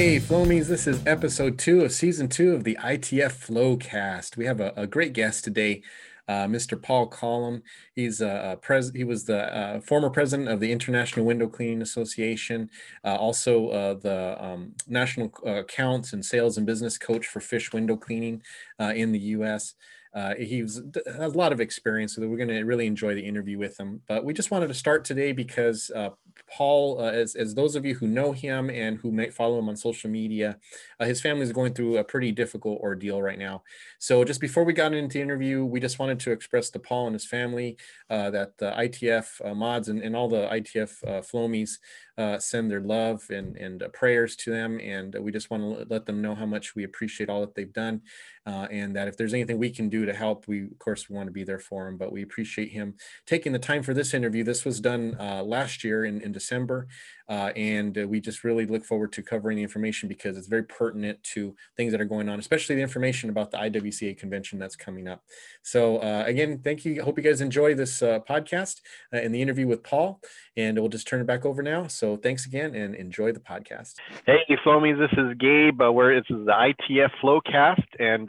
Hey, Flowmies, this is episode two of season two of the ITF Flowcast. We have a, a great guest today, uh, Mr. Paul Collum. He's a, a pres- he was the uh, former president of the International Window Cleaning Association, uh, also uh, the um, national uh, accounts and sales and business coach for fish window cleaning uh, in the U.S. Uh, he was, has a lot of experience, so we're going to really enjoy the interview with him. But we just wanted to start today because uh, Paul, uh, as, as those of you who know him and who may follow him on social media, uh, his family is going through a pretty difficult ordeal right now. So just before we got into the interview, we just wanted to express to Paul and his family uh, that the ITF uh, mods and, and all the ITF uh, Flowmies uh, send their love and, and uh, prayers to them. And we just want to let them know how much we appreciate all that they've done. And that if there's anything we can do to help, we, of course, we want to be there for him. But we appreciate him taking the time for this interview. This was done last year in, in December. Uh, and uh, we just really look forward to covering the information because it's very pertinent to things that are going on, especially the information about the IWCA convention that's coming up. So uh, again, thank you. Hope you guys enjoy this uh, podcast uh, and the interview with Paul. And we'll just turn it back over now. So thanks again and enjoy the podcast. Hey, Flowmies, this is Gabe. Uh, where this is the ITF Flowcast, and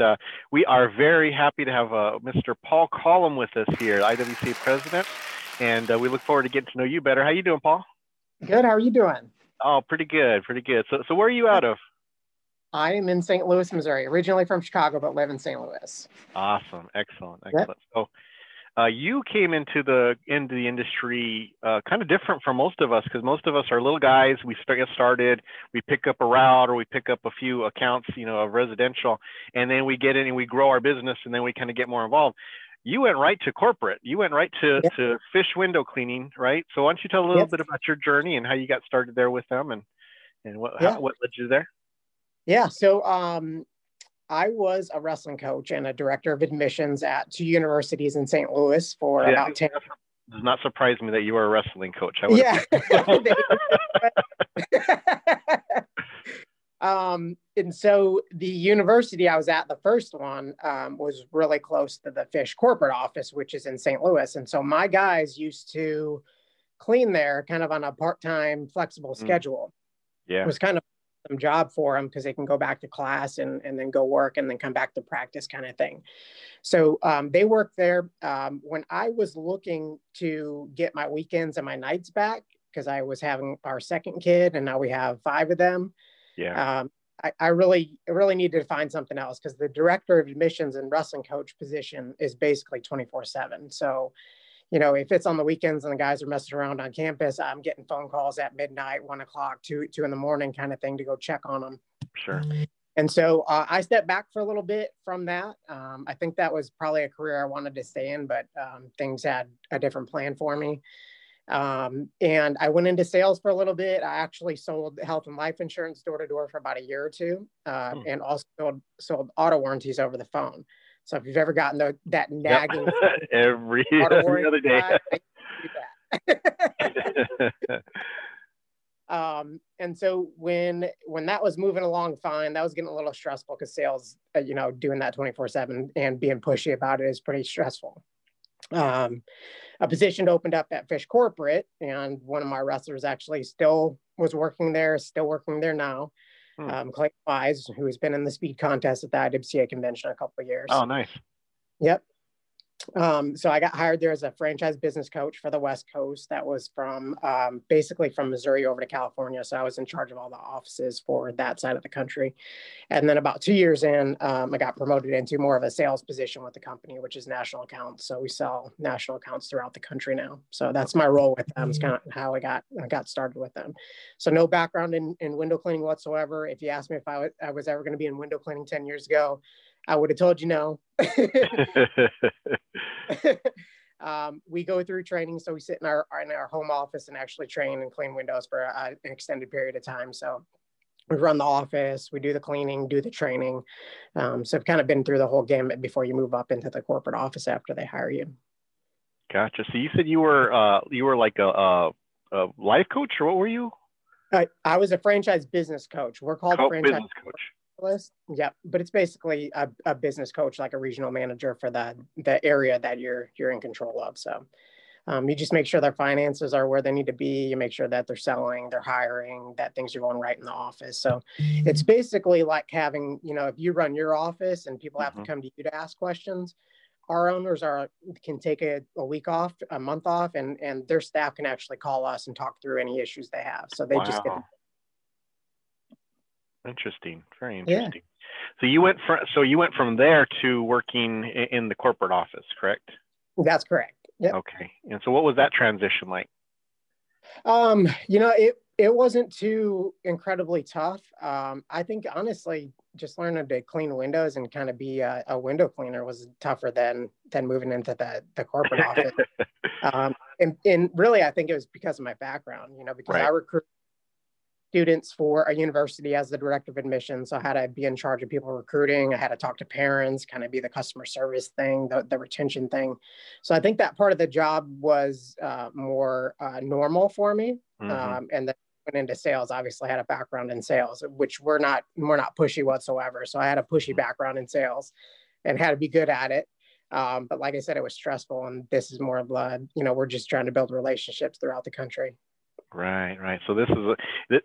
we are very happy to have Mr. Paul Collum with us here, IWCA president. And we look forward to getting to know you better. How you doing, Paul? Good. How are you doing? Oh, pretty good. Pretty good. So, so where are you out of? I am in St. Louis, Missouri. Originally from Chicago, but live in St. Louis. Awesome. Excellent. Excellent. Yep. So, uh, you came into the into the industry uh, kind of different from most of us because most of us are little guys. We start get started, we pick up a route or we pick up a few accounts, you know, of residential, and then we get in and we grow our business, and then we kind of get more involved you went right to corporate. You went right to, yep. to fish window cleaning, right? So why don't you tell a little yep. bit about your journey and how you got started there with them and, and what, yeah. how, what led you there? Yeah. So, um, I was a wrestling coach and a director of admissions at two universities in St. Louis for yeah, about 10 does not surprise me that you were a wrestling coach. I yeah. Um, and so the university I was at, the first one, um, was really close to the fish corporate office, which is in St. Louis. And so my guys used to clean there kind of on a part-time flexible mm. schedule. Yeah. It was kind of some job for them because they can go back to class and, and then go work and then come back to practice kind of thing. So um, they worked there. Um, when I was looking to get my weekends and my nights back, because I was having our second kid and now we have five of them. Yeah. Um, I, I really, really needed to find something else because the director of admissions and wrestling coach position is basically 24 seven. So, you know, if it's on the weekends and the guys are messing around on campus, I'm getting phone calls at midnight, one o'clock, two, two in the morning kind of thing to go check on them. Sure. And so uh, I stepped back for a little bit from that. Um, I think that was probably a career I wanted to stay in, but um, things had a different plan for me. Um, and I went into sales for a little bit. I actually sold health and life insurance door to door for about a year or two, uh, mm. and also sold, sold, auto warranties over the phone. So if you've ever gotten the, that nagging yep. every, every other day, um, and so when when that was moving along fine, that was getting a little stressful because sales, uh, you know, doing that twenty four seven and being pushy about it is pretty stressful. Um, a position opened up at Fish Corporate, and one of my wrestlers actually still was working there, still working there now. Hmm. Um, Clay Wise, who has been in the speed contest at the IWCA convention a couple of years. Oh, nice. Yep. Um, so I got hired there as a franchise business coach for the West Coast. That was from um, basically from Missouri over to California. So I was in charge of all the offices for that side of the country. And then about two years in, um, I got promoted into more of a sales position with the company, which is national accounts. So we sell national accounts throughout the country now. So that's my role with them. It's kind of how I got I got started with them. So no background in, in window cleaning whatsoever. If you asked me if I, w- I was ever going to be in window cleaning 10 years ago, I would have told you no. um, we go through training, so we sit in our in our home office and actually train and clean windows for a, an extended period of time. So we run the office, we do the cleaning, do the training. Um, so I've kind of been through the whole gamut before you move up into the corporate office after they hire you. Gotcha. So you said you were uh, you were like a, a, a life coach, or what were you? I, I was a franchise business coach. We're called Co- franchise business coach list. Yeah, but it's basically a, a business coach, like a regional manager for the the area that you're you're in control of. So, Um, you just make sure their finances are where they need to be. You make sure that they're selling, they're hiring, that things are going right in the office. So it's basically like having, you know, if you run your office and people have mm-hmm. to come to you to ask questions, our owners are can take a, a, week off, a month off, and and their staff can actually call us and talk through any issues they have. So they wow. just get. Interesting. Very interesting. Yeah. So you went from so you went from there to working in the corporate office, correct? That's correct. Yeah. Okay. And so what was that transition like? Um, you know, it it wasn't too incredibly tough. Um, I think honestly, just learning to clean windows and kind of be a, a, window cleaner was tougher than than moving into the the corporate office. Um, and and really, I think it was because of my background. You know, because right. I recruit students for a university as the director of admissions. So I had to be in charge of people recruiting. I had to talk to parents, kind of be the customer service thing, the, the retention thing. So I think that part of the job was uh, more uh, normal for me. Mm-hmm. Um, and then went into sales, obviously had a background in sales, which we're not, we're not pushy whatsoever. So I had a pushy mm-hmm. background in sales and had to be good at it. Um, but like I said, it was stressful and this is more blood. You know, we're just trying to build relationships throughout the country. Right, right. So this is a,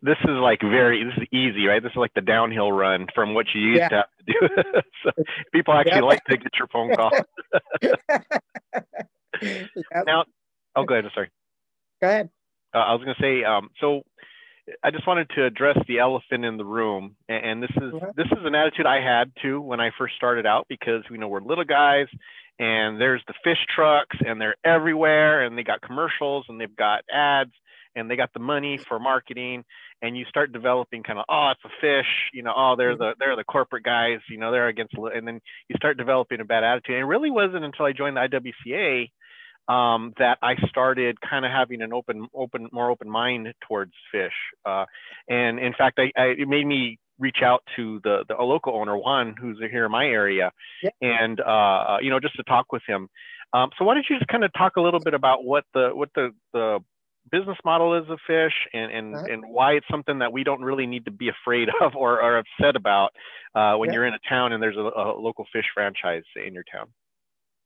this is like very this is easy, right? This is like the downhill run from what you used yeah. to have to do. so people actually yep. like to get your phone call. yep. Now, oh, go ahead. Sorry. Go ahead. Uh, I was going to say, um, so I just wanted to address the elephant in the room, and, and this is mm-hmm. this is an attitude I had too when I first started out because we know we're little guys, and there's the fish trucks, and they're everywhere, and they got commercials, and they've got ads and they got the money for marketing and you start developing kind of oh it's a fish you know oh they're mm-hmm. the they're the corporate guys you know they're against and then you start developing a bad attitude and it really wasn't until i joined the iwca um, that i started kind of having an open open more open mind towards fish uh, and in fact I, I, it made me reach out to the the local owner Juan who's here in my area yeah. and uh, uh, you know just to talk with him um, so why don't you just kind of talk a little bit about what the what the the business model is of fish and and, and why it's something that we don't really need to be afraid of or, or upset about uh, when yeah. you're in a town and there's a, a, local fish franchise in your town.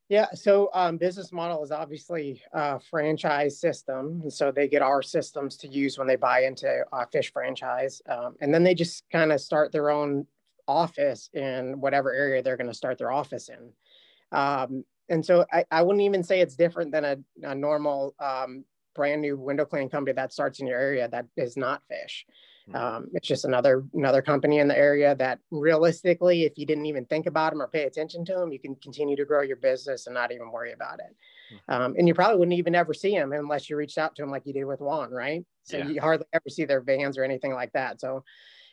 Yeah so um, business model is obviously a franchise system so they get our systems to use when they buy into a fish franchise um, and then they just kind of start their own office in whatever area they're going to start their office in. Um, and so I, I wouldn't even say it's different than a, a normal um, brand new window cleaning company that starts in your area that is not fish. Hmm. Um, it's just another another company in the area that realistically, if you didn't even think about them or pay attention to them, you can continue to grow your business and not even worry about it. Hmm. Um, and you probably wouldn't even ever see them unless you reached out to them like you did with Juan, right? So yeah. you hardly ever see their vans or anything like that. So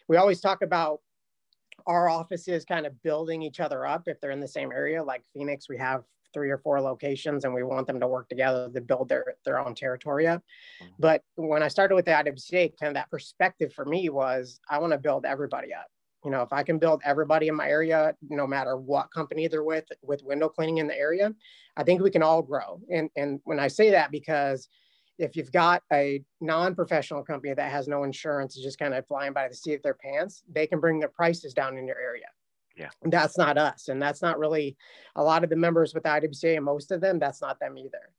we always talk about our offices kind of building each other up if they're in the same area. Like Phoenix, we have three or four locations and we want them to work together to build their, their own territory up. Mm-hmm. But when I started with the IWCA, kind of that perspective for me was I want to build everybody up. You know, if I can build everybody in my area, no matter what company they're with, with window cleaning in the area, I think we can all grow. And, and when I say that, because if you've got a non-professional company that has no insurance, is just kind of flying by the seat of their pants, they can bring their prices down in your area yeah. That's not us and that's not really a lot of the members with iwca and most of them that's not them either.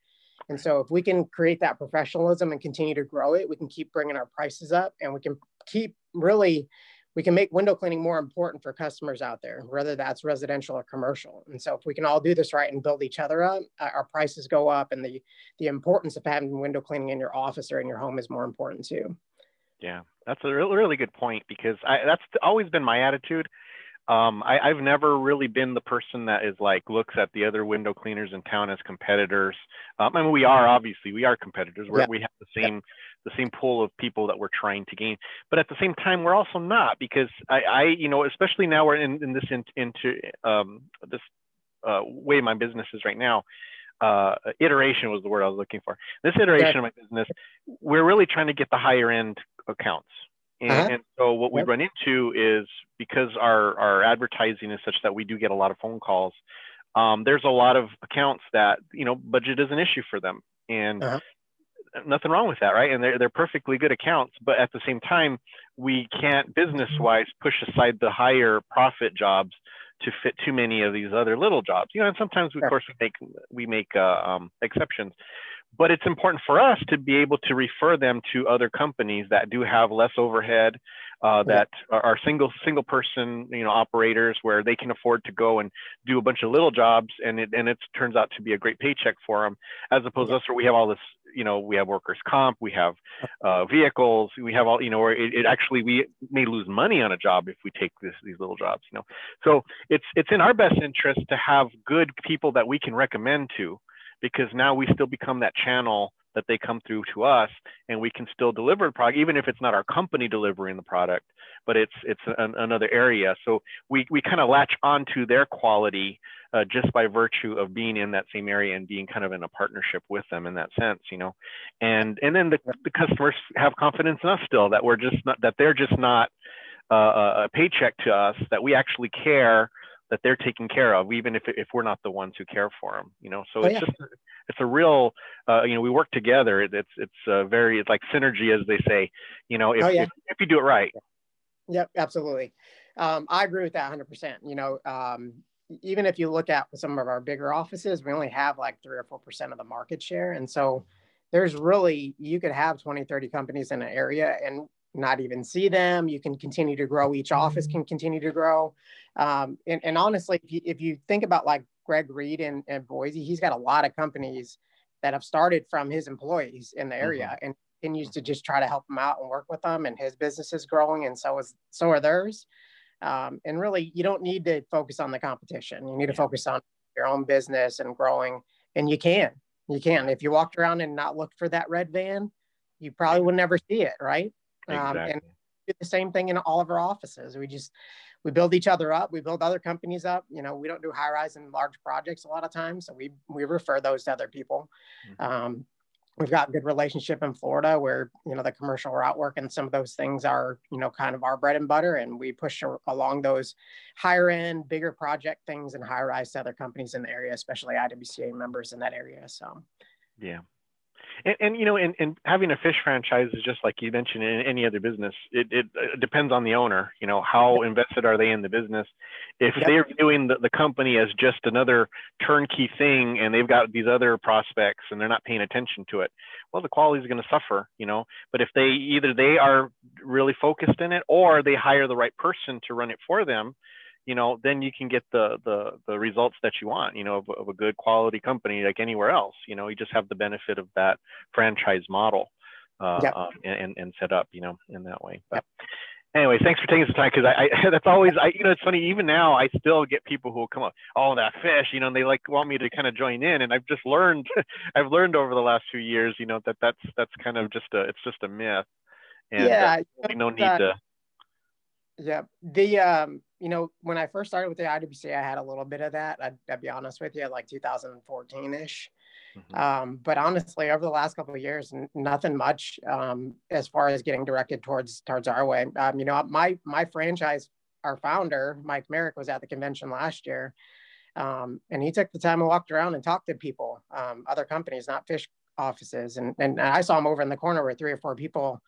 And so if we can create that professionalism and continue to grow it we can keep bringing our prices up and we can keep really we can make window cleaning more important for customers out there whether that's residential or commercial. And so if we can all do this right and build each other up our prices go up and the the importance of having window cleaning in your office or in your home is more important too. Yeah that's a really, really good point because I, that's always been my attitude um, I, have never really been the person that is like looks at the other window cleaners in town as competitors. Um, I mean, we are obviously we are competitors. We're, yeah. We have the same yeah. the same pool of people that we're trying to gain, but at the same time, we're also not because I, I you know, especially now we're in, in this in, into um, this uh, way my business is right now. Uh, iteration was the word I was looking for. This iteration yeah. of my business, we're really trying to get the higher end accounts. And, uh-huh. and, so what we run into is because our, our advertising is such that we do get a lot of phone calls. Um, there's a lot of accounts that, you know, budget is an issue for them and uh-huh. nothing wrong with that. Right. And they're, they're perfectly good accounts, but at the same time, we can't business wise push aside the higher profit jobs to fit too many of these other little jobs, you know, and sometimes we, of course we make, we make uh, um, exceptions, but it's important for us to be able to refer them to other companies that do have less overhead uh, that are single single person you know operators where they can afford to go and do a bunch of little jobs and it and it turns out to be a great paycheck for them as opposed to us where we have all this you know we have workers comp we have uh, vehicles we have all you know where it, it, actually we may lose money on a job if we take this, these little jobs you know? So it's it's in our best interest to have good people that we can recommend to because now we still become that channel that they come through to us and we can still deliver the product even if it's not our company delivering the product but it's it's an, another area. So we, we kind of latch onto their quality uh, just by virtue of being in that same area and being kind of in a partnership with them in that sense you know? And and then the, the customers have confidence in us still that we're just not that they're just not uh, a paycheck to us that we actually care that they're taken care of, even if, if we're not the ones who care for them, you know? So oh, it's yeah. just, it's a real, uh, you know, we work together. It's, it's uh, very, it's like synergy, as they say, you know, if, oh, yeah. if, if, you do it right. Yep, absolutely. Um, I agree with that 100%. You know, um, even if you look at some of our bigger offices, we only have like three or 4% of the market share. And so there's really, you could have 20, 30 companies in an area and not even see them. You can continue to grow. Each office mm-hmm. can continue to grow. Um, and, and, honestly, if you, if you, think about like Greg Reed in, in, Boise, he's got a lot of companies that have started from his employees in the area mm-hmm. and continues to just try to help them out and work with them. And his business is growing, and so is so are theirs. Um, and really, you don't need to focus on the competition. You need to focus on your own business and growing. And you can, you can. If you walked around and not looked for that red van, you probably would never see it, right? Exactly. Um, and do the same thing in all of our offices. We just we build each other up. We build other companies up. You know, we don't do high rise and large projects a lot of times, so we we refer those to other people. Mm-hmm. Um, we've got good relationship in Florida where you know the commercial route work and some of those things are you know kind of our bread and butter, and we push along those higher end, bigger project things and high rise to other companies in the area, especially IWCA members in that area. So. Yeah, and, and you know, and, and having a fish franchise is just like you mentioned in any other business. It, it, it depends on the owner. You know, how invested are they in the business? If yep. they're viewing the, the company as just another turnkey thing, and they've got these other prospects, and they're not paying attention to it, well, the quality is going to suffer. You know, but if they either they are really focused in it, or they hire the right person to run it for them, you know, then you can get the the the results that you want, you know, of, of, a good quality company like anywhere else. You know, you just have the benefit of that franchise model uh, yep. um, and, and set up, you know, in that way. But yep. anyway, thanks for taking some time because I, I, that's always I you know it's funny even now I still get people who will come up oh that fish you know and they like want me to kind of join in and I've just learned I've learned over the last few years you know that that's that's kind of just a it's just a myth and yeah, uh, no need to yeah the um you know, when I first started with the IWC, I had a little bit of that. I'd, I'd be honest with you, like 2014 ish. Mm-hmm. Um, but honestly, over the last couple of years, n- nothing much um, as far as getting directed towards towards our way. Um, you know, my my franchise, our founder Mike Merrick was at the convention last year, um, and he took the time and walked around and talked to people, um, other companies, not fish offices, and and I saw him over in the corner with three or four people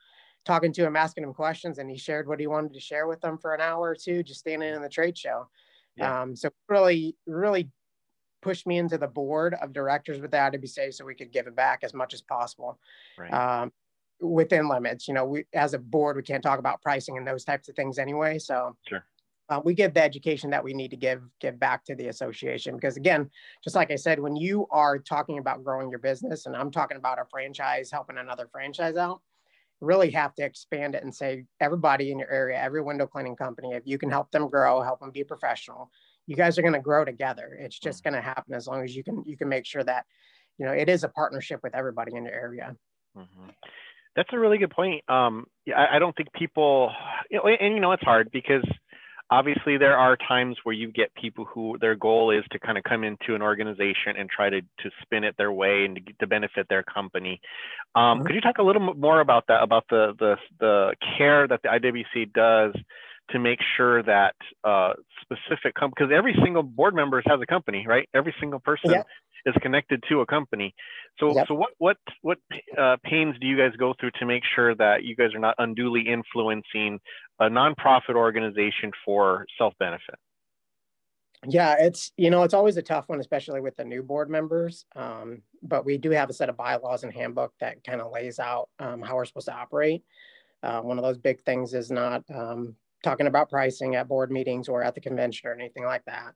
talking to him, asking him questions, and he shared what he wanted to share with them for an hour or two, just standing in the trade show. Yeah. Um, so really, really pushed me into the board of directors with the IWCA so we could give it back as much as possible. Right. Um, within limits, you know, we as a board we can't talk about pricing and those types of things anyway. So sure. Uh, we give the education that we need to give give back to the association because again just like i said when you are talking about growing your business and i'm talking about a franchise helping another franchise out really have to expand it and say everybody in your area, every window cleaning company, if you can help them grow, help them be professional, you guys are going to grow together. It's just going to happen as long as you can you can make sure that you know it is a partnership with everybody in your area. Mm-hmm. That's a really good point. Um, I, I don't think people, you know, and, and you know it's hard because obviously there are times where you get people who their goal is to kind of come into an organization and try to, to spin it their way and to, to benefit their company um, mm-hmm. could you talk a little more about that about the, the the care that the iwc does to make sure that uh, specific because every single board member has a company right every single person is connected to a company. So, yep. so what what what uh, pains do you guys go through to make sure that you guys are not unduly influencing a nonprofit organization for self benefit? Yeah, it's you know it's always a tough one, especially with the new board members. Um, but we do have a set of bylaws and handbook that kind of lays out um, how we're supposed to operate. Uh, one of those big things is not um, talking about pricing at board meetings or at the convention or anything like that.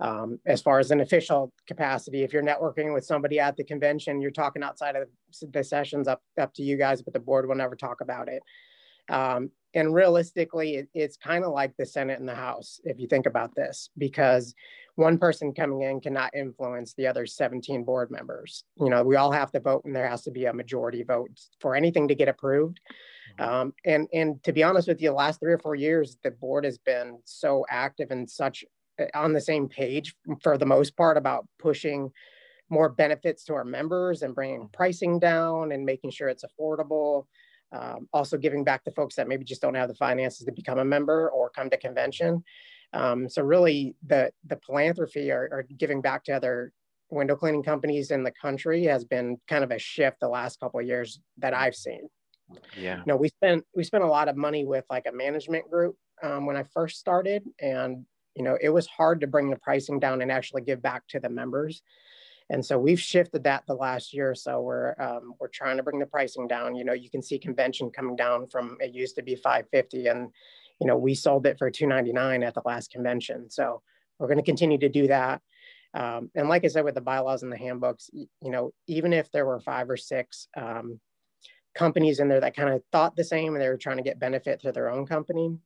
Um, as far as an official capacity, if you're networking with somebody at the convention, you're talking outside of the sessions up up to you guys, but the board will never talk about it. Um, and realistically, it, it's kind of like the Senate and the House, if you think about this, because one person coming in cannot influence the other 17 board members. You know, we all have to vote, and there has to be a majority vote for anything to get approved. Mm-hmm. Um, and and to be honest with you, the last three or four years, the board has been so active and such uh, on the same page for the most part about pushing more benefits to our members and bringing mm-hmm. pricing down and making sure it's affordable um, also giving back to folks that maybe just don't have the finances to become a member or come to convention. Um, so really the, the philanthropy or, or, giving back to other window cleaning companies in the country has been kind of a shift the last couple of years that I've seen. Yeah. You know, we spent, we spent a lot of money with like a management group um, when I first started and, you know, it was hard to bring the pricing down and actually give back to the members. And so we've shifted that the last year or so. We're um, we're trying to bring the pricing down. You know, you can see convention coming down from it used to be 550, and you know we sold it for 299 at the last convention. So we're going to continue to do that. Um, and like I said, with the bylaws and the handbooks, you know, even if there were five or six um, companies in there that kind of thought the same and they were trying to get benefit to their own company,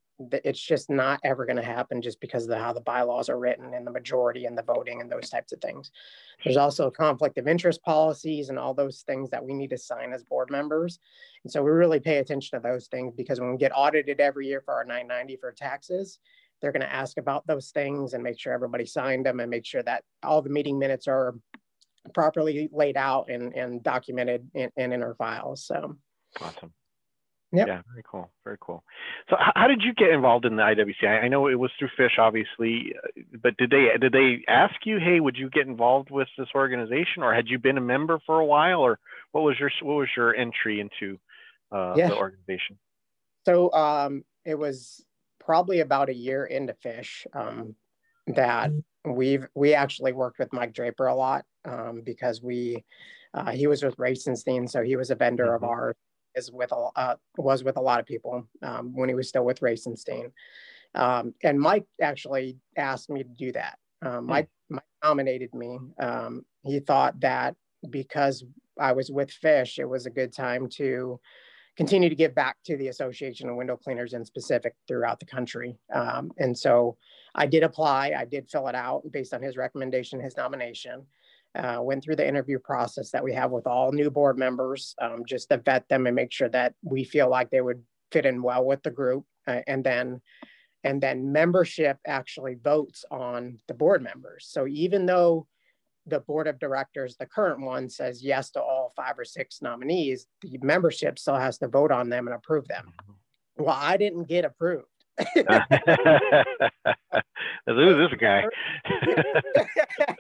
it's just not ever going to happen just because of the, how the bylaws are written and the majority and the voting and those types of things. There's also conflict of interest policies and all those things that we need to sign as board members. And so we really pay attention to those things because when we get audited every year for our 990 for taxes, they're going to ask about those things and make sure everybody signed them and make sure that all the meeting minutes are properly laid out and, and documented and in, in our files. So awesome. Yep. Yeah, very cool. Very cool. So, how did you get involved in the IWC? I, I know it was through Fish, obviously, uh, but did they did they ask you, hey, would you get involved with this organization, or had you been a member for a while, or what was your what was your entry into uh, yeah. the organization? So, um, it was probably about a year into Fish um, that we've we actually worked with Mike Draper a lot um, because we uh, he was with Racenstein, so he was a vendor mm-hmm. of ours is with a uh, was with a lot of people um, when he was still with Racenstein. Um, and Mike actually asked me to do that. Um, Mike, Mike nominated me. Um, he thought that because I was with Fish, it was a good time to continue to give back to the Association of Window Cleaners in specific throughout the country. Um, and so I did apply. I did fill it out based on his recommendation, his nomination uh, went through the interview process that we have with all new board members, um, just to vet them and make sure that we feel like they would fit in well with the group. Uh, and then, and then membership actually votes on the board members. So even though the board of directors, the current one says yes to all five or six nominees, the membership still has to vote on them and approve them. Mm-hmm. Well, I didn't get approved. Who's this guy?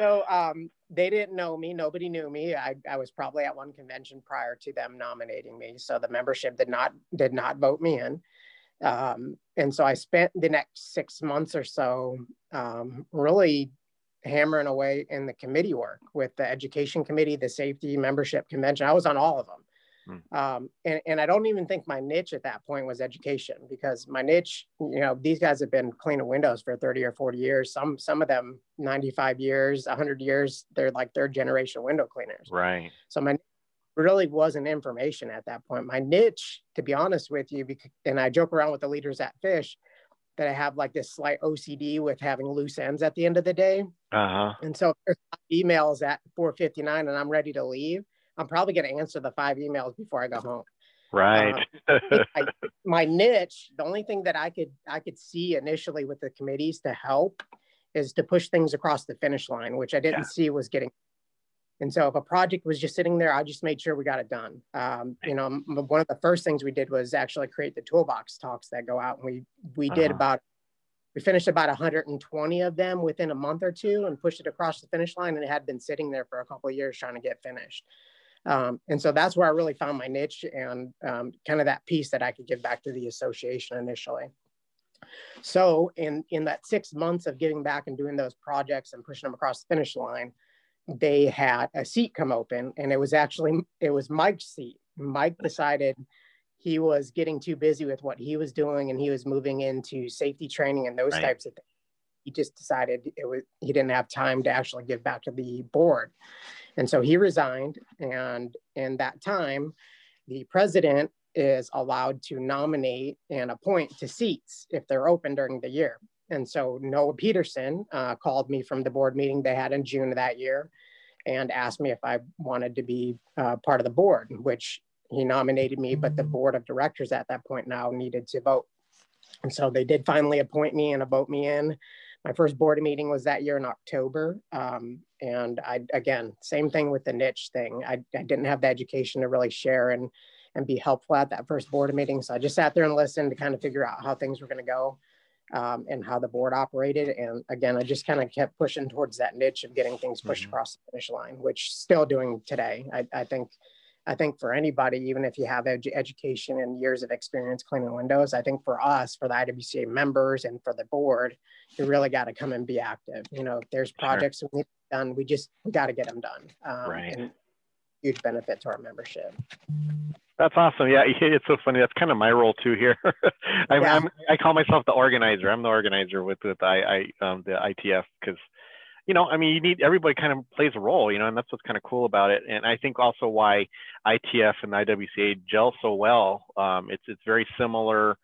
so um, they didn't know me. Nobody knew me. I, I was probably at one convention prior to them nominating me. So the membership did not did not vote me in. Um, and so I spent the next six months or so um, really hammering away in the committee work with the education committee, the safety membership convention. I was on all of them. Hmm. Um, and, and I don't even think my niche at that point was education because my niche, you know, these guys have been cleaning windows for 30 or 40 years. Some some of them 95 years, 100 years. They're like third generation window cleaners. Right. So my really wasn't information at that point. My niche, to be honest with you, because, and I joke around with the leaders at Fish that I have like this slight OCD with having loose ends at the end of the day. Uh-huh. And so there's emails at 4:59 and I'm ready to leave I'm probably going to answer the five emails before I go home. Right. Um, I, my niche, the only thing that I could I could see initially with the committees to help is to push things across the finish line, which I didn't yeah. see was getting. And so if a project was just sitting there, I just made sure we got it done. Um, you know, one of the first things we did was actually create the toolbox talks that go out, and we we uh-huh. did about we finished about 120 of them within a month or two and pushed it across the finish line, and it had been sitting there for a couple of years trying to get finished. Um, and so that's where I really found my niche and um, kind of that piece that I could give back to the association initially. So in in that six months of giving back and doing those projects and pushing them across the finish line, they had a seat come open, and it was actually it was Mike's seat. Mike decided he was getting too busy with what he was doing, and he was moving into safety training and those right. types of things. He just decided it was he didn't have time to actually give back to the board, and so he resigned. And in that time, the president is allowed to nominate and appoint to seats if they're open during the year. And so Noah Peterson uh, called me from the board meeting they had in June of that year and asked me if I wanted to be uh, part of the board, which he nominated me, but the board of directors at that point now needed to vote. And so they did finally appoint me and vote me in. My first board meeting was that year in October. Um, and I, again, same thing with the niche thing. I, I didn't have the education to really share and and be helpful at that first board meeting. So I just sat there and listened to kind of figure out how things were going to go um, and how the board operated. And again, I just kind of kept pushing towards that niche of getting things pushed mm-hmm. across the finish line, which still doing today. I, I think. I think for anybody, even if you have ed- education and years of experience cleaning windows, I think for us, for the IWCA members and for the board, you really got to come and be active. You know, if there's projects sure. we need done, we just we got to get them done. Um, right. Huge benefit to our membership. That's awesome. Yeah, it's so funny. That's kind of my role too here. I'm, yeah. I'm, i call myself the organizer. I'm the organizer with with I, I um, the ITF because, you know, I mean, you need everybody kind of plays a role, you know, and that's what's kind of cool about it. And I think also why ITF and IWCA gel so well. Um, it's it's very similar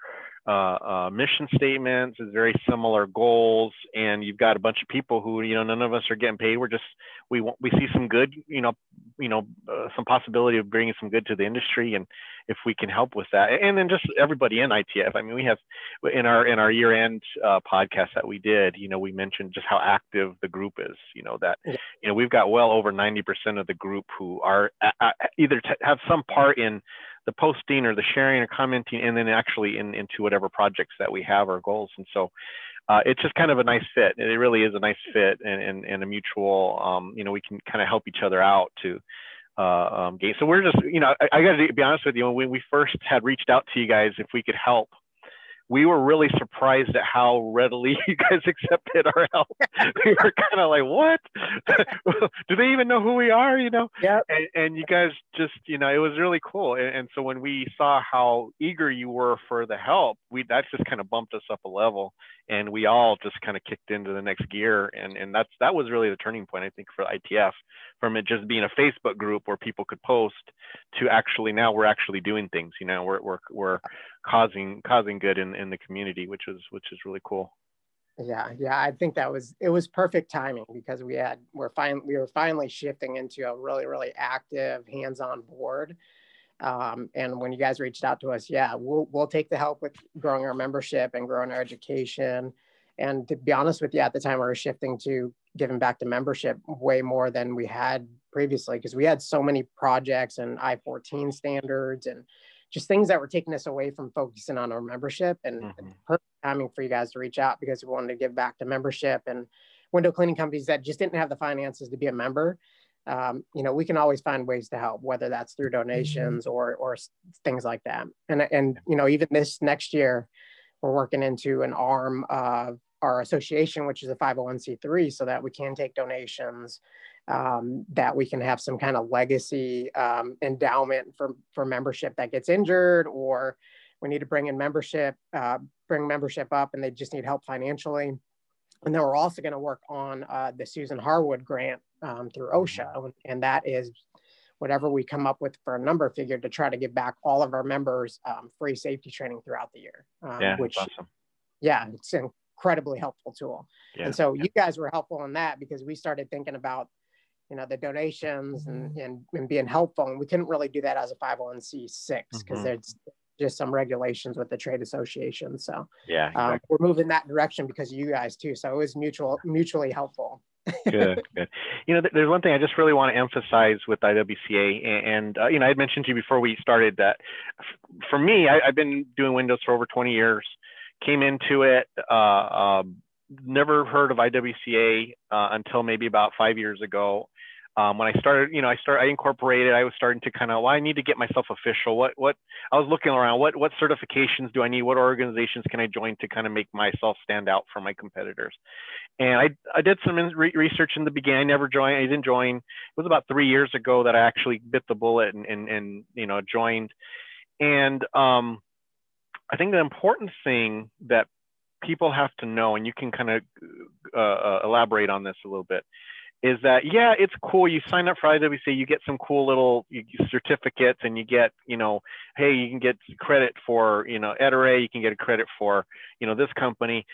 uh, uh, mission statements, is very similar goals, and you've got a bunch of people who you know none of us are getting paid. We're just we want we see some good, you know, you know, uh, some possibility of bringing some good to the industry, and if we can help with that, and then just everybody in ITF. I mean, we have in our in our year end uh, podcast that we did, you know, we mentioned just how active the group is. You know that you know we've got well over ninety percent of the group who are either t- have some part in the posting or the sharing or commenting and then actually in, into whatever projects that we have or goals. And so uh, it's just kind of a nice fit. It really is a nice fit and, and, and a mutual um, you know we can kind of help each other out to uh, um, gain. So we're just you know I, I got to be honest with you. When we first had reached out to you guys if we could help we were really surprised at how readily you guys accepted our help. we were kind of like, what? Do they even know who we are? You know? Yeah. And, and, you guys just, you know, it was really cool. And, and, so when we saw how eager you were for the help, we that just kind of bumped us up a level, and we all just kind of kicked into the next gear. And and that's that was really the turning point, I think, for ITF, from it just being a Facebook group where people could post to actually now we're actually doing things. You know, we're we're we're causing causing good in in the community, which is which is really cool. Yeah, yeah, I think that was it was perfect timing because we had we're fine we were finally shifting into a really really active hands-on board. Um, and when you guys reached out to us, yeah, we'll we'll take the help with growing our membership and growing our education. And to be honest with you, at the time we were shifting to giving back to membership way more than we had previously because we had so many projects and I-14 standards and just things that were taking us away from focusing on our membership and mm-hmm. perfect timing for you guys to reach out because we wanted to give back to membership and window cleaning companies that just didn't have the finances to be a member. Um, you know, we can always find ways to help, whether that's through donations mm-hmm. or or things like that. And and you know, even this next year, we're working into an arm of our association, which is a 501c3, so that we can take donations um, that we can have some kind of legacy um, endowment for, for membership that gets injured or we need to bring in membership, uh, bring membership up and they just need help financially. And then we're also going to work on uh, the Susan Harwood grant um, through OSHA. And that is whatever we come up with for a number figure to try to give back all of our members um, free safety training throughout the year. Um, yeah, which, awesome. Yeah, it's an incredibly helpful tool. Yeah. And so you guys were helpful in that because we started thinking about you know the donations and, mm-hmm. and, and being helpful and we couldn't really do that as a 501c6 because mm-hmm. there's just some regulations with the trade association so yeah um, exactly. um, we're moving that direction because of you guys too so it was mutual mutually helpful good good. You know there's one thing i just really want to emphasize with iwca and, uh, you know i had mentioned to you before we started that for me I, have been doing windows for over 20 years came into it uh, um, never heard of iwca uh, until maybe about five years ago um, when I started, you know, I started, I incorporated, I was starting to kind of, well, I need to get myself official. What, what, I was looking around, what, what certifications do I need? What organizations can I join to kind of make myself stand out from my competitors? And I, I did some re research in the beginning. I never joined, I didn't join. It was about three years ago that I actually bit the bullet and, and, and you know, joined. And um, I think the important thing that people have to know, and you can kind of uh, uh, elaborate on this a little bit, is that yeah it's cool. You sign up for iwc you get some cool little certificates and you get you know hey you can get credit for you know Ettore, you can get a credit for you know this company.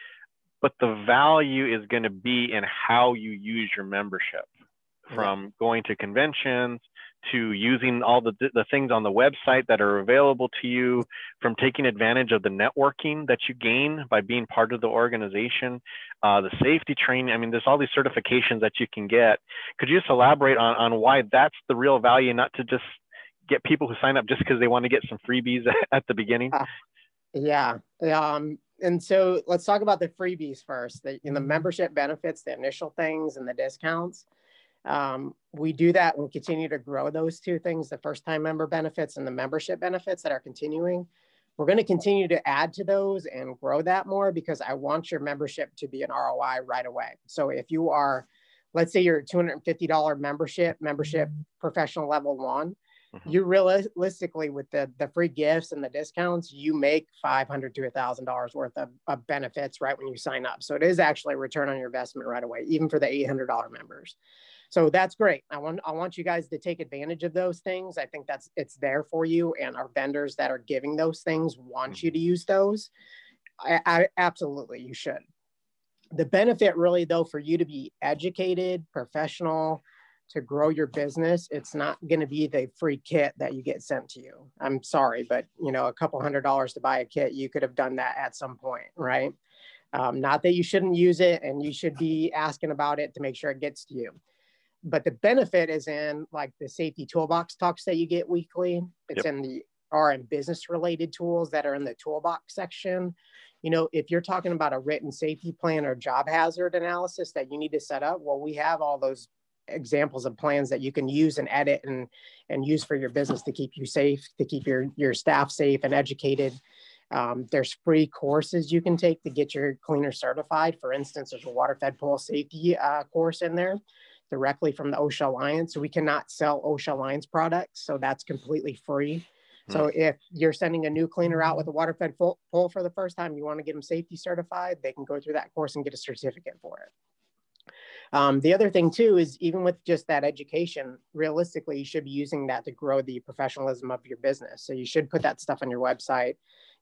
But the value is going to be in how you use your membership from going to conventions to using all the, the things on the website that are available to you, from taking advantage of the networking that you gain by being part of the organization, uh, the safety training. I mean, there's all these certifications that you can get. Could you just elaborate on, on why that's the real value, not to just get people who sign up just because they want to get some freebies at the beginning? Uh, yeah. Um, and so let's talk about the freebies first. The, in the membership benefits, the initial things, and the discounts. Um, we do that and continue to grow those two things, the first time member benefits and the membership benefits that are continuing. We're going to continue to add to those and grow that more because I want your membership to be an ROI right away. So if you are, let's say you're a $250 membership, membership professional level one, mm-hmm. you realistically with the, the free gifts and the discounts, you make 500 to $1,000 worth of, of benefits right when you sign up. So it is actually a return on your investment right away, even for the $800 members so that's great. I want i want you guys to take advantage of those things. I think that's it's there for you and our vendors that are giving those things want you to mm-hmm. use those. I, I absolutely you should. The benefit really though for you to be educated professional to grow your business it's not going to be the free kit that you get sent to you. I'm sorry but you know a couple hundred dollars to buy a kit you could have done that at some point right? Um, not that you shouldn't use it and you should be asking about it to make sure it gets to you but the benefit is in like the safety toolbox talks that you get weekly. It's yep. in the R and business related tools that are in the toolbox section. You know, if you're talking about a written safety plan or job hazard analysis that you need to set up, well, we have all those examples of plans that you can use and edit and and use for your business to keep you safe, to keep your your staff safe and educated. Um, there's free courses you can take to get your cleaner certified. For instance, there's a water fed pole safety uh, course in there directly from the OSHA Alliance. So we cannot sell OSHA Alliance products. So that's completely free. So hmm. if you're sending a new cleaner out with a water fed pole for the first time, you want to get them safety certified, they can go through that course and get a certificate for it. Um, the other thing too is even with just that education, realistically, you should be using that to grow the professionalism of your business. So you should put that stuff on your website,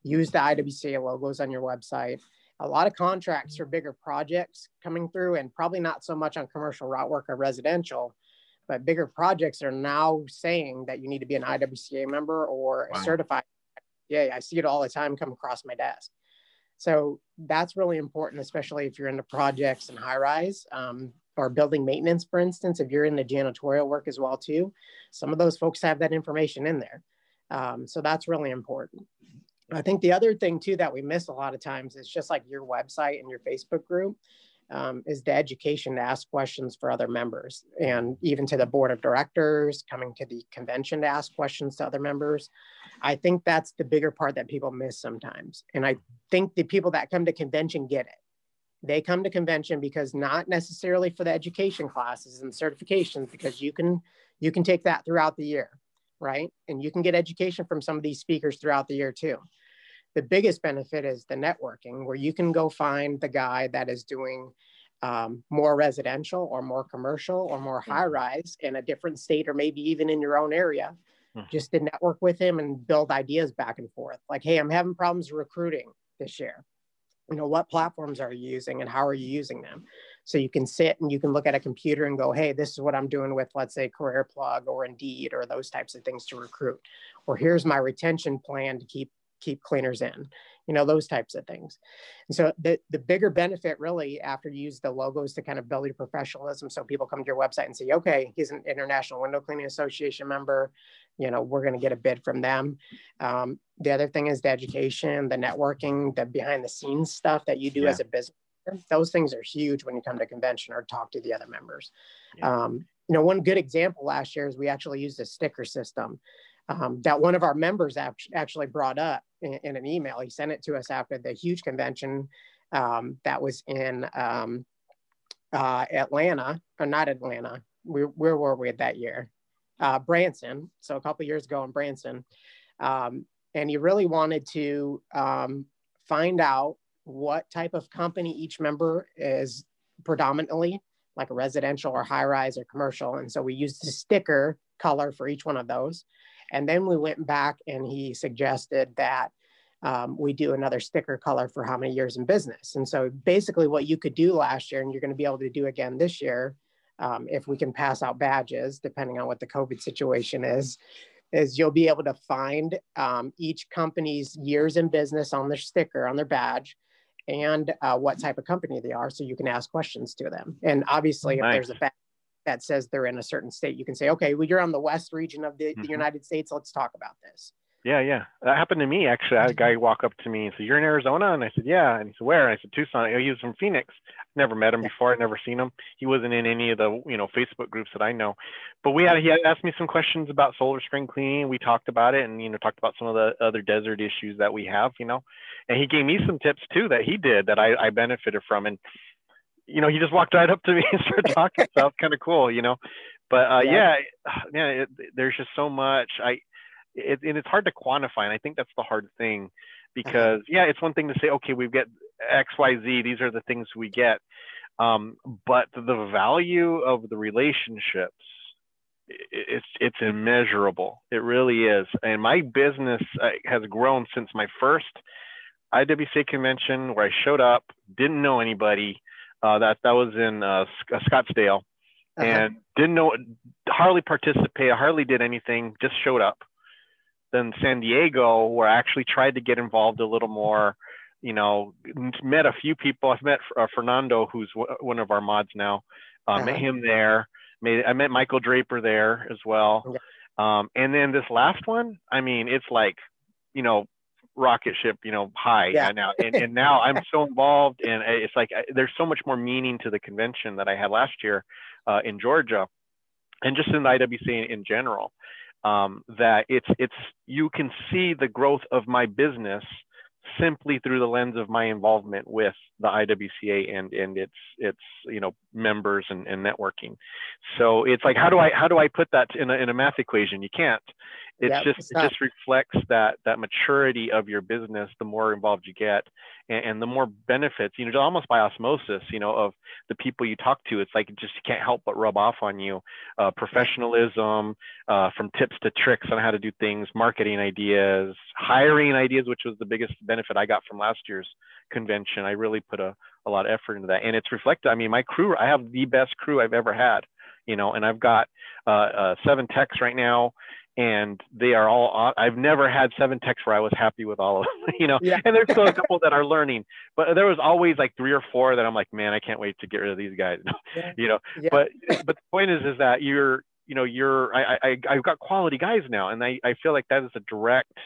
use the IWCA logos on your website, a lot of contracts for bigger projects coming through and probably not so much on commercial route work or residential but bigger projects are now saying that you need to be an iwca member or wow. certified. Yeah i see it all the time come across my desk. So that's really important especially if you're into projects and high rise um, or building maintenance for instance if you're in the janitorial work as well too some of those folks have that information in there. Um, so that's really important I think the other thing too that we miss a lot of times is just like your website and your Facebook group um, is the education to ask questions for other members and even to the board of directors, coming to the convention to ask questions to other members. I think that's the bigger part that people miss sometimes. And I think the people that come to convention get it. They come to convention because not necessarily for the education classes and certifications, because you can you can take that throughout the year, right? And you can get education from some of these speakers throughout the year too the biggest benefit is the networking, where you can go find the guy that is doing um, more residential or more commercial or more high rise in a different state or maybe even in your own area, hmm. just to network with him and build ideas back and forth. Like, hey, I'm having problems recruiting this year. You know, what platforms are you using and how are you using them? So you can sit and you can look at a computer and go, hey, this is what I'm doing with, let's say, Career Plug or Indeed or those types of things to recruit. Or here's my retention plan to keep keep cleaners in, you know, those types of things. And so the, the bigger benefit really after you use the logos to kind of build your professionalism. So people come to your website and say, okay, he's an International Window Cleaning Association member. You know, we're going to get a bid from them. Um, the other thing is the education, the networking, the behind the scenes stuff that you do yeah. as a business. Those things are huge when you come to convention or talk to the other members. Yeah. Um, you know, one good example last year is we actually used a sticker system um, that one of our members actually brought up in, in, an email. He sent it to us after the huge convention um, that was in um, uh, Atlanta, or not Atlanta. We, where were we that year? Uh, Branson. So a couple years ago in Branson. Um, and he really wanted to um, find out what type of company each member is predominantly, like a residential or high rise or commercial. And so we used the sticker color for each one of those. And then we went back and he suggested that um, we do another sticker color for how many years in business. And so basically what you could do last year and you're going to be able to do again this year, um, if we can pass out badges, depending on what the COVID situation is, is you'll be able to find um, each company's years in business on their sticker, on their badge, and uh, what type of company they are. So you can ask questions to them. And obviously, nice. if there's a badge that says they're in a certain state, you can say, okay, well, you're on the west region of the, mm-hmm. the United States. Let's talk about this. Yeah, yeah. That happened to me actually. I had a guy walk up to me and said, You're in Arizona? And I said, Yeah. And he said, Where? And I said, Tucson. He was from Phoenix. Never met him before. I'd never seen him. He wasn't in any of the, you know, Facebook groups that I know. But we had he had asked me some questions about solar spring cleaning. We talked about it and you know, talked about some of the other desert issues that we have, you know. And he gave me some tips too that he did that I, I benefited from. And you know, he just walked right up to me and started talking. so was kind of cool, you know. But uh, yeah, yeah, yeah it, there's just so much. I it, and it's hard to quantify and i think that's the hard thing. Because yeah it's one thing to say okay we get xyz these are the things we get. Um, but the value of the relationships it's it's immeasurable. It really is. And my business uh, has grown since my first iwca convention where i showed up didn't know anybody uh, that that was in uh, scottsdale. Uh-huh. and didn't know hardly participate, hardly did anything just showed up than San Diego, where I actually tried to get involved a little more. You know, met a few people. I've met uh, Fernando, who's w- one of our mods now. Uh, uh-huh. Met him there. Made, I met Michael Draper there as well. Um, and then this last one, I mean, it's like, you know, rocket ship, you know, high yeah. now. And, and now I'm so involved, and it's like there's so much more meaning to the convention that I had last year uh, in Georgia, and just in the IWC in, in general um, that it's it's you can see the growth of my business simply through the lens of my involvement with the IWCA and and its its you know members and, and networking. So it's like how do I how do I put that in a, in a math equation? You can't. It's just it just reflects that that maturity of your business the more involved you get and, and, the more benefits you know almost by osmosis you know of the people you talk to. It's like it just can't help but rub off on you uh, professionalism uh, from tips to tricks on how to do things marketing ideas hiring ideas which was the biggest benefit I got from last year's convention. I really put a, a lot of effort into that. And it's reflected I mean my crew I have the best crew I've ever had you know and I've got uh, uh seven techs right now and they are all i've never had seven techs where i was happy with all of them you know yeah. and there's still a couple that are learning but there was always like three or four that i'm like man i can't wait to get rid of these guys yeah. you know yeah. but but the point is is that you're you know you're I, I i've got quality guys now and i i feel like that is a direct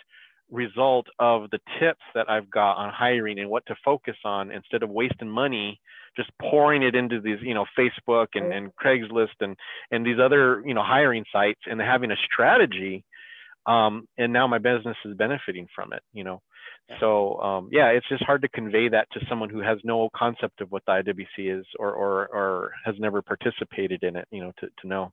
result of the tips that i've got on hiring and what to focus on instead of wasting money just pouring it into these, you know, Facebook and, and Craigslist and and these other, you know, hiring sites and having a strategy. Um, and now my business is benefiting from it, you know. So um, yeah, it's just hard to convey that to someone who has no concept of what the IWC is or or or has never participated in it, you know, to to know.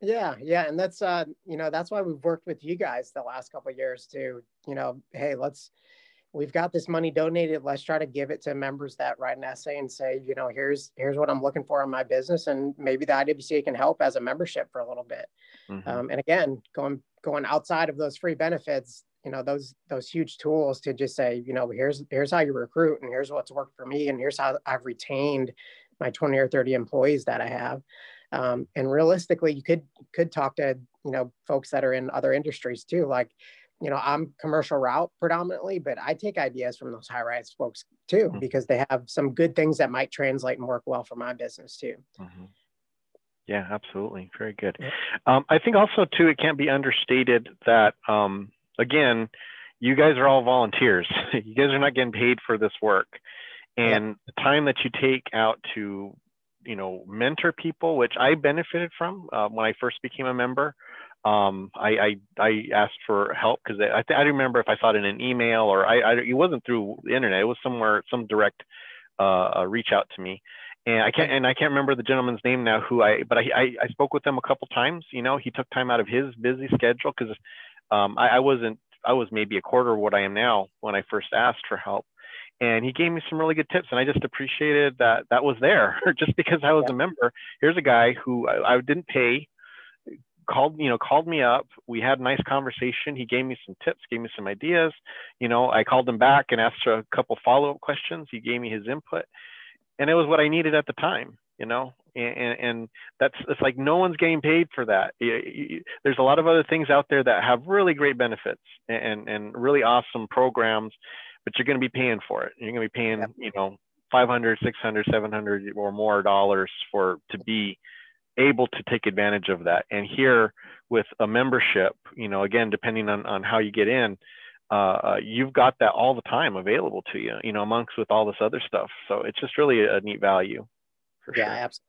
Yeah, yeah, and that's uh, you know, that's why we've worked with you guys the last couple years to, you know, hey, let's we've got this money donated let's try to give it to members that write an essay and say you know here's here's what i'm looking for in my business and maybe the iwca can help as a membership for a little bit mm-hmm. um, and again going going outside of those free benefits you know those those huge tools to just say you know here's here's how you recruit and here's what's worked for me and here's how i've retained my 20 or 30 employees that i have um, and realistically you could could talk to you know folks that are in other industries too like you know, I'm commercial route predominantly, but I take ideas from those high rise folks too, mm-hmm. because they have some good things that might translate and work well for my business too. Mm-hmm. Yeah, absolutely. Very good. Yeah. Um, I think also too, it can't be understated that, um, again, you guys are all volunteers. you guys are not getting paid for this work. And yeah. the time that you take out to you know, mentor people, which I benefited from uh, when I first became a member. Um, I, I, I asked for help because I, I, remember if I saw it in an email or I, I, it wasn't through the internet. It was somewhere, some direct uh, reach out to me and I can't and I can't remember the gentleman's name now who I but I I, I spoke with him a couple times. You know, he took time out of his busy schedule because um, I, I wasn't I was maybe a quarter of what I am now when I first asked for help, and he gave me some really good tips, and I just appreciated that that was there just because I was yeah. a member. Here's a guy who I, I didn't pay called you know called me up we had a nice conversation he gave me some tips gave me some ideas you know i called him back and asked a couple follow-up questions he gave me his input and it was what I needed at the time, you know. And, and that's it's like no one's getting paid for that. There's a lot of other things out there that have really great benefits and and really awesome programs, but you're going to be paying for it. You're going to be paying, you know, 500, 600, 700 or more dollars for to be able to take advantage of that. And here with a membership, you know, again, depending on, on how you get in, uh, uh, you've got that all the time available to you, you know, amongst with all this other stuff. So it's just really a, neat value. yeah, sure. absolutely.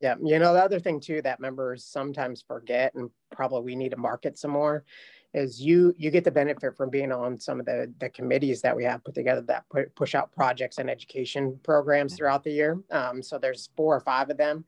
Yeah, you know, the other thing too that members sometimes forget, and probably we need to market some more, is you you get the benefit from being on some of the the committees that we have put together that put, push out projects and education programs mm-hmm. throughout the year. Um, so there's four or five of them.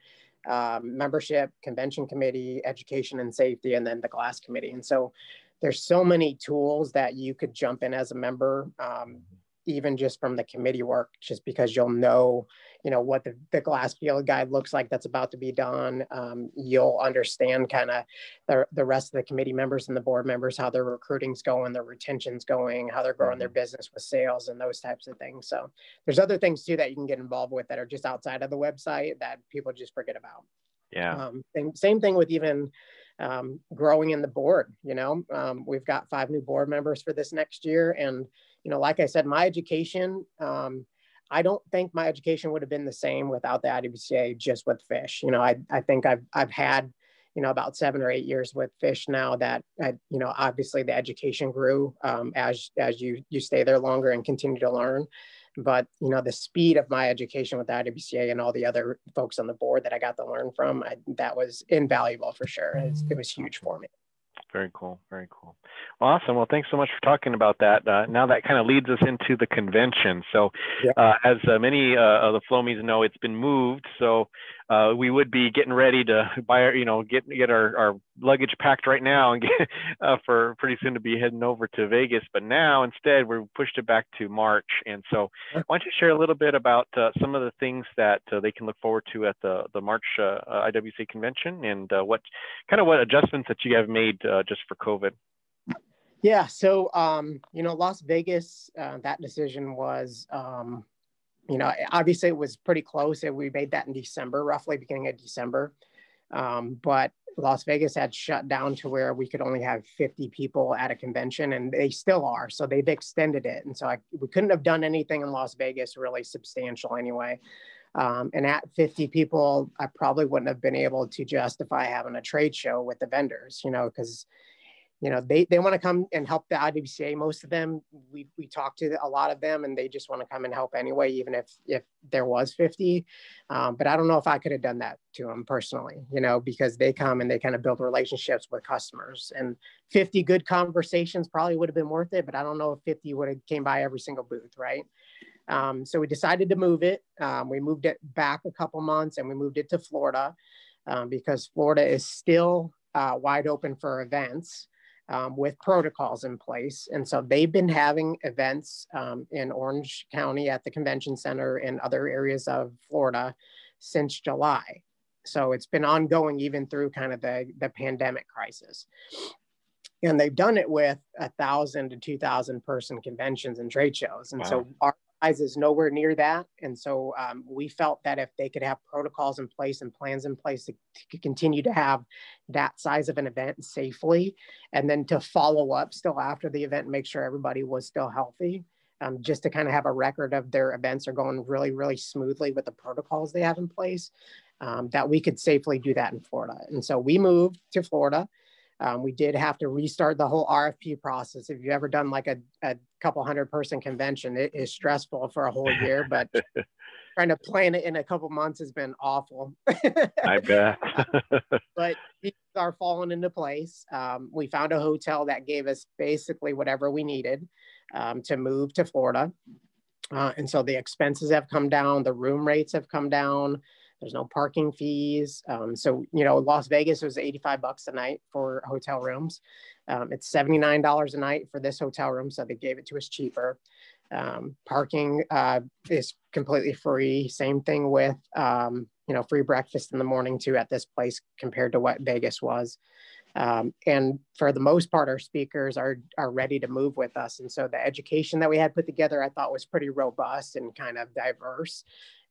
Um, membership, convention committee, education and safety, and then the glass committee. And so there's so many tools that you could jump in as a member um, even just from the committee work just because you'll know you know what the, the glass field guide looks like that's about to be done um, you'll understand kind of the, the rest of the committee members and the board members how their recruiting's going their retention's going how they're growing their mm-hmm. business with sales and those types of things so there's other things too that you can get involved with that are just outside of the website that people just forget about yeah um, same, same thing with even um, growing in the board. You know, um, we've got five new board members for this next year, and you know, like I said, my education. Um, I don't think my education would have been the same without the IWCA just with fish. You know, I, I think I've, I've had, you know, about seven or eight years with fish now that, I, you know, obviously the education grew um, as, as you, you stay there longer and continue to learn but you know the speed of my education with the IWCA and all the other folks on the board that I got to learn from, I, that was invaluable for sure. It was, it was huge for me. Very cool. Very cool. Awesome. Well, thanks so much for talking about that. Uh, now that kind of leads us into the convention. So, yeah. uh, as uh, many uh, of the Flowmies know, it's been moved. So, uh, we would be getting ready to buy, our, you know, get get our, our luggage packed right now and get uh, for pretty soon to be heading over to Vegas. But now instead we pushed it back to March. And so why don't you share a little bit about uh, some of the things that uh, they can look forward to at the the March uh, uh, IWC convention and what kind of what adjustments that you have made just for COVID. Yeah, so um, you know, Las Vegas, that decision was um, you know, obviously it was pretty close. We made that in December, roughly beginning of December. Um, but Las Vegas had shut down to where we could only have 50 people at a convention, and they still are. So they've extended it. And so I, we couldn't have done anything in Las Vegas really substantial anyway. Um, and at 50 people, I probably wouldn't have been able to justify having a trade show with the vendors, you know, because you know they, they want to come and help the IWCA. Most of them we we talked to a lot of them and they just want to come and help anyway, even if if there was 50. Um, but I don't know if I could have done that to them personally, you know, because they come and they kind of build relationships with customers and 50 good conversations probably would have been worth it, but I don't know if 50 would have came by every single booth, right? Um, so we decided to move it. Um, we moved it back a couple months and we moved it to Florida um, because Florida is still uh, wide open for events um, with protocols in place. And so they've been having events um, in Orange County at the convention center and other areas of Florida since July. So it's been ongoing even through kind of the, the pandemic crisis. And they've done it with a thousand to 2000 person conventions and trade shows. And wow. so our is nowhere near that. And so um, we felt that if they could have protocols in place and plans in place to, to, continue to have that size of an event safely, and then to follow up still after the event, and make sure everybody was still healthy, um, just to kind of have a record of their events are going really, really smoothly with the protocols they have in place, um, that we could safely do that in Florida. And so we moved to Florida. Um, we did have to restart the whole RFP process. If you've ever done like a, a couple hundred person convention, it is stressful for a whole year, but trying to plan it in a couple months has been awful. I bet. but these are falling into place. Um, we found a hotel that gave us basically whatever we needed um, to move to Florida. Uh, and so the expenses have come down, the room rates have come down. There's no parking fees. Um, so, you know, Las Vegas was 85 bucks a night for hotel rooms. Um, it's $79 a night for this hotel room. So they gave it to us cheaper. Um, parking uh, is completely free. Same thing with, um, you know, free breakfast in the morning too at this place compared to what Vegas was. Um, and for the most part, our speakers are, are ready to move with us. And so the education that we had put together, I thought was pretty robust and kind of diverse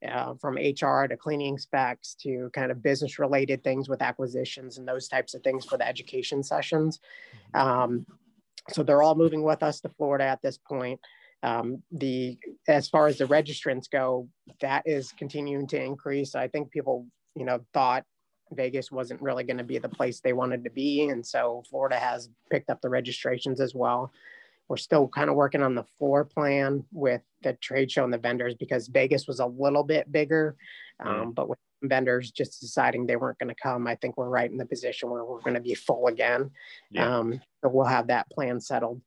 uh, from HR to cleaning specs to kind of business related things with acquisitions and those types of things for the education sessions. Mm-hmm. Um, so they're all moving with us to Florida at this point. Um, the as far as the registrants go, that is continuing to increase. I think people, you know, thought Vegas wasn't really going to be the place they wanted to be, and so Florida has picked up the registrations as well. We're still kind of working on the floor plan with the trade show and the vendors because Vegas was a little bit bigger, um, mm-hmm. but with vendors just deciding they weren't going to come, I think we're right in the position where we're going to be full again. Yeah. Um, so we'll have that plan settled.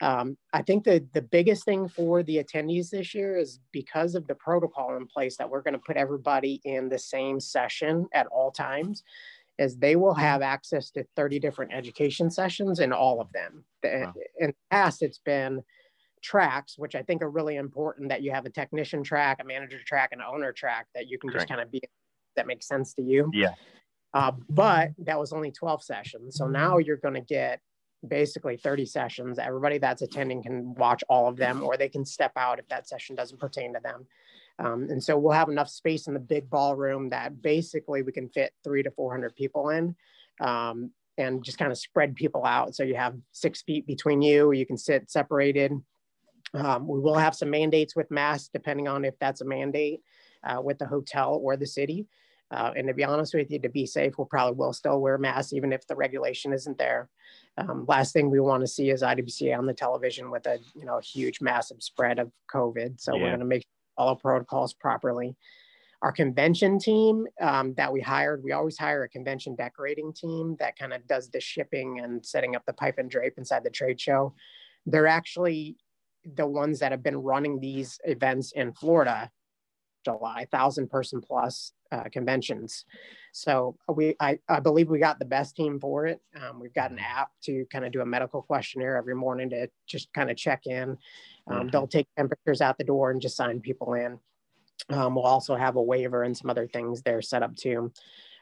Um, I think the, the biggest thing for the attendees this year is because of the protocol in place that we're going to put everybody in the same session at all times is they will have access to 30 different education sessions in all of them. Wow. In the past, it's been tracks, which I think are really important that you have a technician track, a manager track, an owner track that you can just kind of be, that makes sense to you. Yeah. Uh, but that was only 12 sessions. So now you're going to get basically 30 sessions. Everybody that's attending can watch all of them, or they can step out if that session doesn't pertain to them. Um, and so we'll have enough space in the big ballroom that basically we can fit three to 400 people in um, and just kind of spread people out. So you have six feet between you, you can sit separated. Um, we will have some mandates with masks, depending on if that's a mandate uh, with the hotel or the city. Uh, and to be honest with you, to be safe, we'll probably will still wear masks even if the regulation isn't there. Um, last thing we want to see is IWCA on the television with a you know a huge massive spread of COVID. So yeah. we're going to make all protocols properly. Our convention team um, that we hired, we always hire a convention decorating team that kind of does the shipping and setting up the pipe and drape inside the trade show. They're actually the ones that have been running these events in Florida July, thousand person plus uh, conventions. So we, I, I believe we got the best team for it. Um, we've got an mm-hmm. app to kind of do a medical questionnaire every morning to just kind of check in. Um, mm-hmm. They'll take temperatures out the door and just sign people in. Um, we'll also have a waiver and some other things there set up too.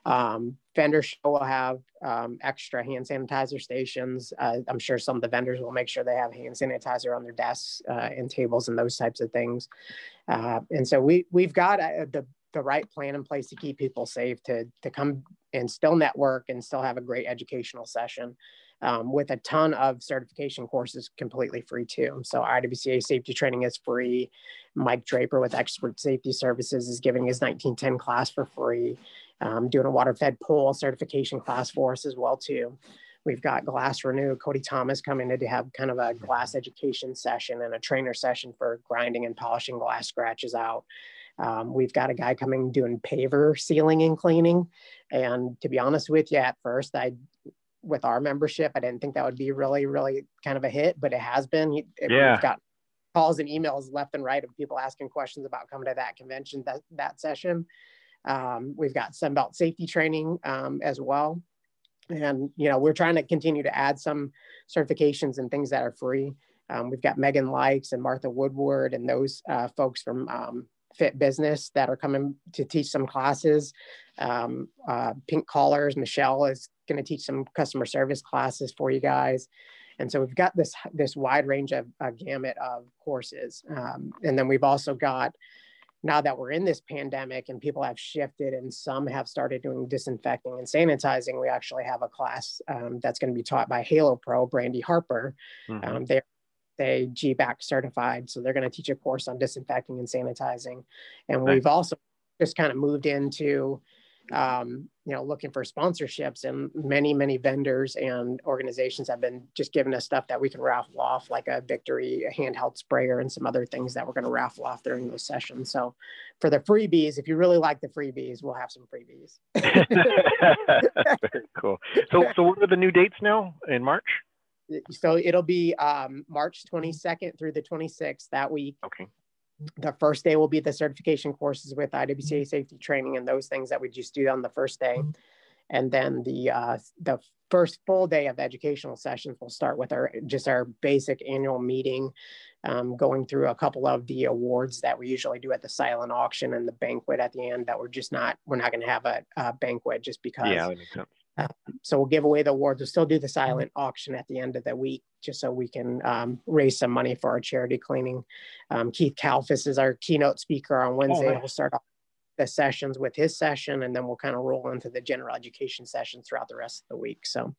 Um, vendor show will have um, extra hand sanitizer stations. Uh, I'm sure some of the vendors will make sure they have hand sanitizer on their desks uh, and tables and those types of things. Uh, and so we we've got uh, the the right plan in place to keep people safe to to come and still network and still have a great educational session. Um, with a ton of certification courses completely free too. So IWCA safety training is free. Mike Draper with Expert Safety Services is giving his 1910 class for free um, doing a water fed pole certification class for us as well too. We've got Glass Renew, Cody Thomas coming in to have kind of a glass education session and a trainer session for grinding and polishing glass scratches out. Um, we've got a guy coming doing paver sealing and cleaning. And to be honest with you, at first, I, with our membership, I didn't think that would be really, really kind of a hit, but it has been. It, yeah. We've got calls and emails left and right of people asking questions about coming to that convention, that, that session. Um, we've got Sunbelt safety training um, as well. And, you know, we're trying to continue to add some certifications and things that are free. Um, we've got Megan Likes and Martha Woodward and those uh, folks from um, Fit Business that are coming to teach some classes. Um, uh, Pink Collars, Michelle is going to teach some customer service classes for you guys. And so we've got this, this wide range of uh, gamut of courses. Um, and then we've also got now that we're in this pandemic and people have shifted and some have started doing disinfecting and sanitizing, we actually have a class um, that's going to be taught by Halo Pro, Brandy Harper. Mm-hmm. Um, they're they GBAC certified, so they're going to teach a course on disinfecting and sanitizing. And we've also just kind of moved into um, you know looking for sponsorships and many many vendors and organizations have been just giving us stuff that we can raffle off like a victory a handheld sprayer and some other things that we're going to raffle off during those sessions. So for the freebies if you really like the freebies we'll have some freebies. Very cool. So so what are the new dates now in march? So it'll be um, march 22nd through the 26th that week. Okay the first day will be the certification courses with IWCA safety training and those things that we just do on the first day. And then the uh, the first full day of educational sessions will start with our just our basic annual meeting, um, going through a couple of the awards that we usually do at the silent auction and the banquet at the end. That we're just not we're not going to have a, a, banquet just because. Yeah, that makes sense. Uh, so we'll give away the awards. We'll still do the silent auction at the end of the week, just so we can um, raise some money for our charity cleaning. Um, Keith Kalfas is our keynote speaker on Wednesday. Oh, nice. He'll start off the sessions with his session, and then we'll kind of roll into the general education sessions throughout the rest of the week. So,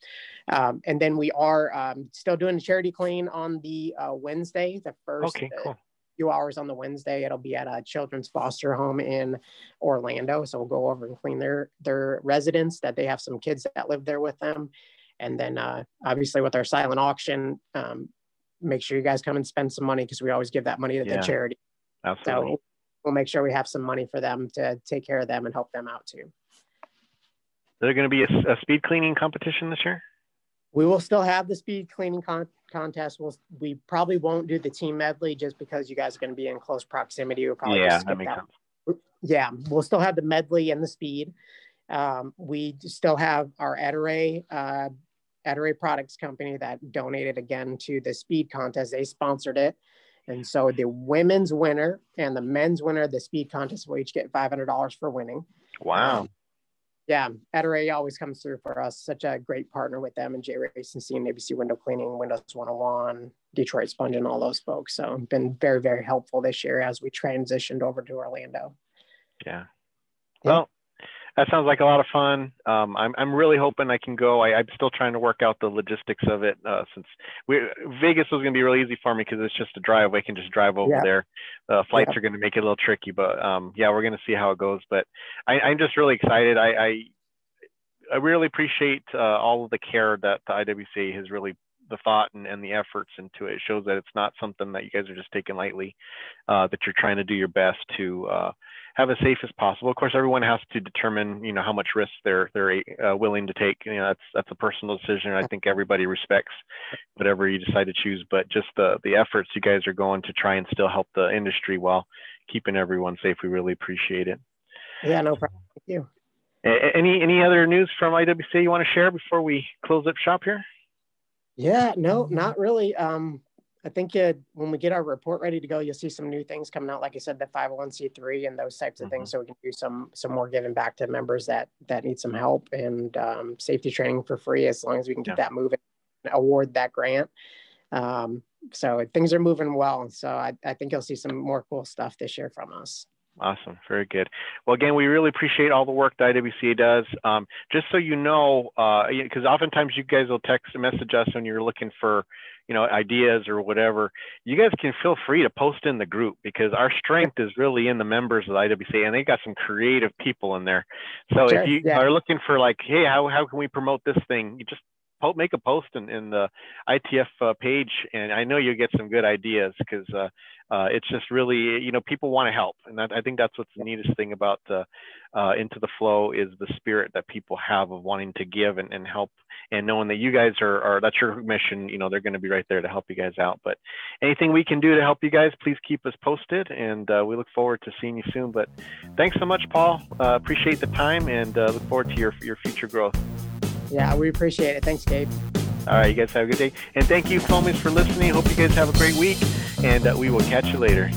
um, and then we are um, still doing the charity clean on the uh, Wednesday, the first. Okay, cool few hours on the Wednesday. It'll be at a children's foster home in Orlando. So we'll go over and clean their their residence that they have some kids that live there with them. And then uh, obviously with our silent auction, um, make sure you guys come and spend some money because we always give that money to yeah, the charity. Absolutely. So we'll make sure we have some money for them to take care of them and help them out too. Is there going to be a, a speed cleaning competition this year? We will still have the speed cleaning con- contest. We'll, we probably won't do the team medley just because you guys are going to be in close proximity. We'll probably yeah, that makes that. sense. Yeah, we'll still have the medley and the speed. Um, we still have our Ettore, uh, Ettore Products Company that donated again to the speed contest. They sponsored it. And so the women's winner and the men's winner of the speed contest will each get $500 for winning. Wow. Um, yeah, Ettore always comes through for us. Such a great partner with them and J Racenstein ABC Window Cleaning, Windows 101, Detroit Sponge, and all those folks. So been very, very helpful this year as we transitioned over to Orlando. Yeah. Well, that sounds like a lot of fun. Um, I'm I'm really hoping I can go. I, am still trying to work out the logistics of it uh, since we, Vegas was going to be really easy for me because it's just a drive. I can just drive over yeah. there. Uh, flights yeah. are going to make it a little tricky, but um, yeah, we're going to see how it goes. But I, am just really excited. I I, I really appreciate uh, all of the care that the IWC has really the thought and, and the efforts into it. It shows that it's not something that you guys are just taking lightly. Uh, that you're trying to do your best to uh, have as safe as possible. Of course, everyone has to determine, you know, how much risk they're they're uh, willing to take. You know, that's that's a personal decision. I think everybody respects whatever you decide to choose, but just the the efforts you guys are going to try and still help the industry while keeping everyone safe, we really appreciate it. Yeah, no problem. Thank you. Any any other news from IWC you want to share before we close up shop here? Yeah, no, not really. Um, I think it, when we get our report ready to go, you'll see some new things coming out. Like I said, the 501c3 and those types of mm-hmm. things, so we can do some some more giving back to members that that need some help and um, safety training for free as long as we can get yeah. that moving, award that grant. Um, so things are moving well. So I, I think you'll see some more cool stuff this year from us. Awesome. Very good. Well, again, we really appreciate all the work that IWCA does. Um, just so you know, because uh, oftentimes you guys will text and message us when you're looking for, you know, ideas or whatever. You guys can feel free to post in the group because our strength is really in the members of the IWCA, and they got some creative people in there. So sure, if you yeah. are looking for like, hey, how how can we promote this thing? You just make a post in, in the ITF uh, page, and I know you'll get some good ideas because uh, uh, it's just really, you know, people want to help, and that, I think that's what's the neatest thing about uh, Into the Flow is the spirit that people have of wanting to give and, and help, and knowing that you guys are, are that's your mission. You know, they're going to be right there to help you guys out. But anything we can do to help you guys, please keep us posted, and uh, we look forward to seeing you soon. But thanks so much, Paul. Uh, appreciate the time, and look forward to your your future growth. Yeah, we appreciate it. Thanks, Gabe. All right, you guys have a good day. And thank you, Flowmies, for listening. Hope you guys have a great week, and uh, we will catch you later.